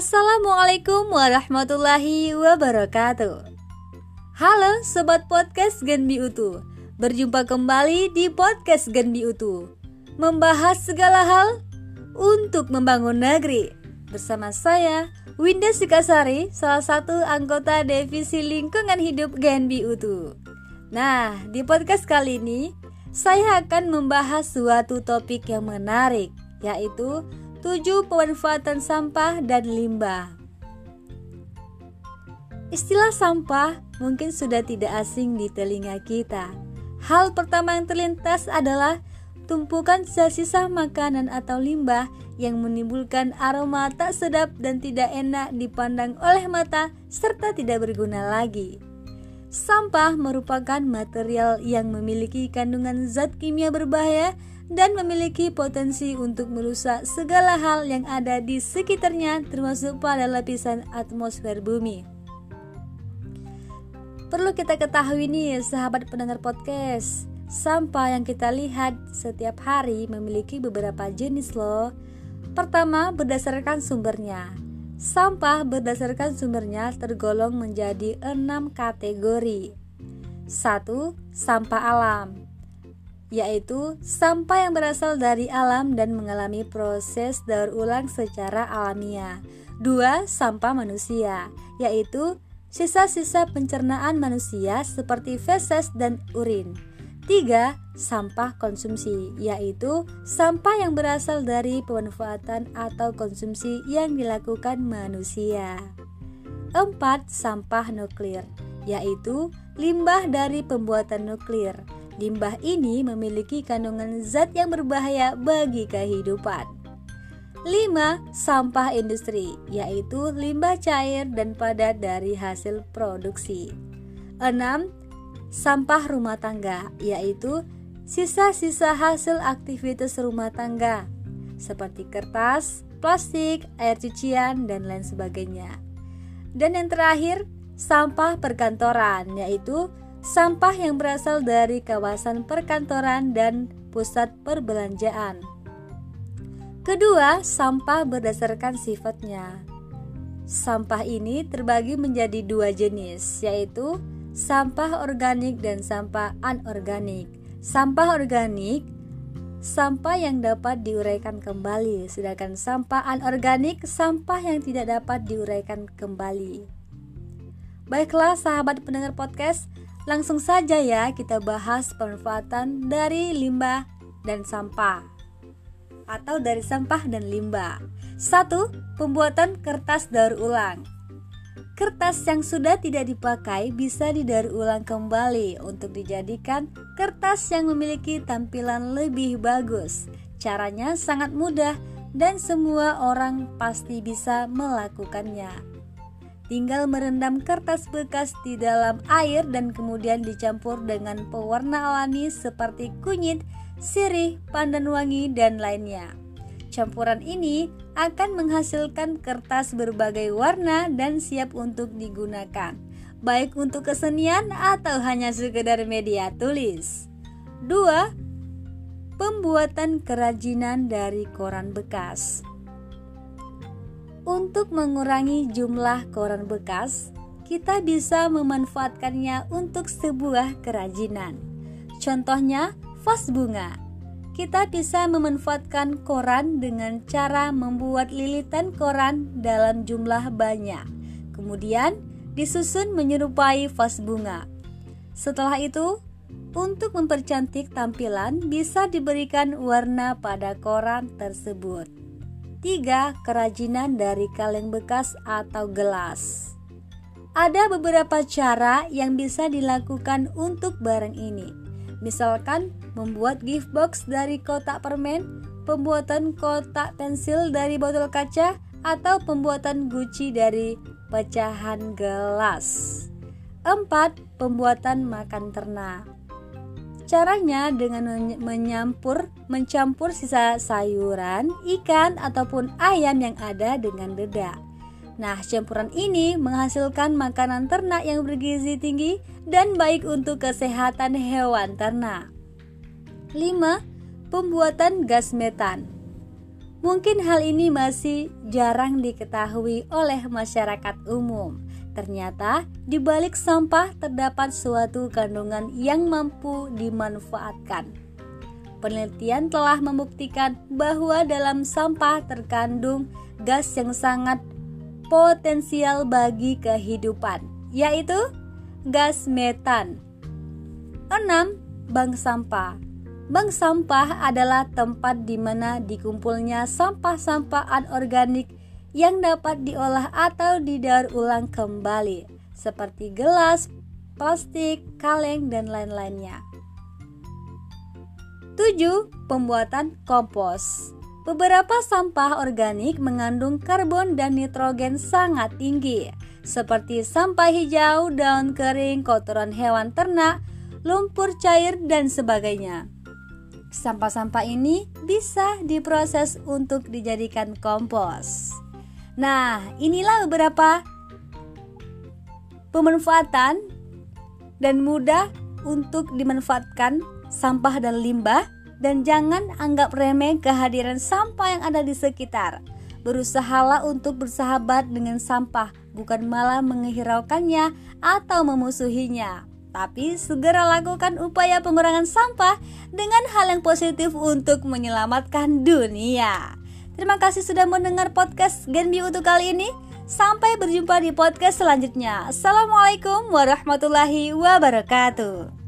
Assalamualaikum warahmatullahi wabarakatuh. Halo Sobat Podcast Genbi Utu. Berjumpa kembali di Podcast Genbi Utu. Membahas segala hal untuk membangun negeri. Bersama saya, Winda Sikasari, salah satu anggota Divisi Lingkungan Hidup Genbi Utu. Nah, di podcast kali ini saya akan membahas suatu topik yang menarik Yaitu 7. Pemanfaatan sampah dan limbah Istilah sampah mungkin sudah tidak asing di telinga kita. Hal pertama yang terlintas adalah tumpukan sisa-sisa makanan atau limbah yang menimbulkan aroma tak sedap dan tidak enak dipandang oleh mata serta tidak berguna lagi. Sampah merupakan material yang memiliki kandungan zat kimia berbahaya dan memiliki potensi untuk merusak segala hal yang ada di sekitarnya termasuk pada lapisan atmosfer bumi. Perlu kita ketahui nih sahabat pendengar podcast, sampah yang kita lihat setiap hari memiliki beberapa jenis loh. Pertama, berdasarkan sumbernya. Sampah berdasarkan sumbernya tergolong menjadi enam kategori. 1. Sampah alam yaitu sampah yang berasal dari alam dan mengalami proses daur ulang secara alamiah. Dua, sampah manusia, yaitu sisa-sisa pencernaan manusia seperti feses dan urin. Tiga, sampah konsumsi, yaitu sampah yang berasal dari pemanfaatan atau konsumsi yang dilakukan manusia. Empat, sampah nuklir, yaitu limbah dari pembuatan nuklir Limbah ini memiliki kandungan zat yang berbahaya bagi kehidupan. 5. Sampah industri, yaitu limbah cair dan padat dari hasil produksi. 6. Sampah rumah tangga, yaitu sisa-sisa hasil aktivitas rumah tangga, seperti kertas, plastik, air cucian, dan lain sebagainya. Dan yang terakhir, sampah perkantoran, yaitu sampah yang berasal dari kawasan perkantoran dan pusat perbelanjaan. Kedua, sampah berdasarkan sifatnya. Sampah ini terbagi menjadi dua jenis, yaitu sampah organik dan sampah anorganik. Sampah organik sampah yang dapat diuraikan kembali, sedangkan sampah anorganik sampah yang tidak dapat diuraikan kembali. Baiklah sahabat pendengar podcast, Langsung saja ya kita bahas pemanfaatan dari limbah dan sampah atau dari sampah dan limbah. Satu, pembuatan kertas daur ulang. Kertas yang sudah tidak dipakai bisa didaur ulang kembali untuk dijadikan kertas yang memiliki tampilan lebih bagus. Caranya sangat mudah dan semua orang pasti bisa melakukannya. Tinggal merendam kertas bekas di dalam air dan kemudian dicampur dengan pewarna alami seperti kunyit, sirih, pandan wangi, dan lainnya. Campuran ini akan menghasilkan kertas berbagai warna dan siap untuk digunakan, baik untuk kesenian atau hanya sekedar media tulis. 2. Pembuatan kerajinan dari koran bekas. Untuk mengurangi jumlah koran bekas, kita bisa memanfaatkannya untuk sebuah kerajinan. Contohnya, vas bunga. Kita bisa memanfaatkan koran dengan cara membuat lilitan koran dalam jumlah banyak. Kemudian, disusun menyerupai vas bunga. Setelah itu, untuk mempercantik tampilan bisa diberikan warna pada koran tersebut. 3. Kerajinan dari kaleng bekas atau gelas. Ada beberapa cara yang bisa dilakukan untuk barang ini. Misalkan membuat gift box dari kotak permen, pembuatan kotak pensil dari botol kaca, atau pembuatan guci dari pecahan gelas. 4. Pembuatan makan ternak. Caranya dengan menyampur, mencampur sisa sayuran, ikan ataupun ayam yang ada dengan dedak. Nah, campuran ini menghasilkan makanan ternak yang bergizi tinggi dan baik untuk kesehatan hewan ternak. 5. Pembuatan gas metan. Mungkin hal ini masih jarang diketahui oleh masyarakat umum. Ternyata di balik sampah terdapat suatu kandungan yang mampu dimanfaatkan. Penelitian telah membuktikan bahwa dalam sampah terkandung gas yang sangat potensial bagi kehidupan, yaitu gas metan. 6. Bank sampah Bank sampah adalah tempat di mana dikumpulnya sampah-sampah anorganik yang dapat diolah atau didaur ulang kembali, seperti gelas, plastik, kaleng, dan lain-lainnya. 7. Pembuatan kompos Beberapa sampah organik mengandung karbon dan nitrogen sangat tinggi, seperti sampah hijau, daun kering, kotoran hewan ternak, lumpur cair, dan sebagainya. Sampah-sampah ini bisa diproses untuk dijadikan kompos. Nah, inilah beberapa pemanfaatan dan mudah untuk dimanfaatkan sampah dan limbah dan jangan anggap remeh kehadiran sampah yang ada di sekitar. Berusahalah untuk bersahabat dengan sampah, bukan malah menghiraukannya atau memusuhinya tapi segera lakukan upaya pengurangan sampah dengan hal yang positif untuk menyelamatkan dunia. Terima kasih sudah mendengar podcast Genbi untuk kali ini. Sampai berjumpa di podcast selanjutnya. Assalamualaikum warahmatullahi wabarakatuh.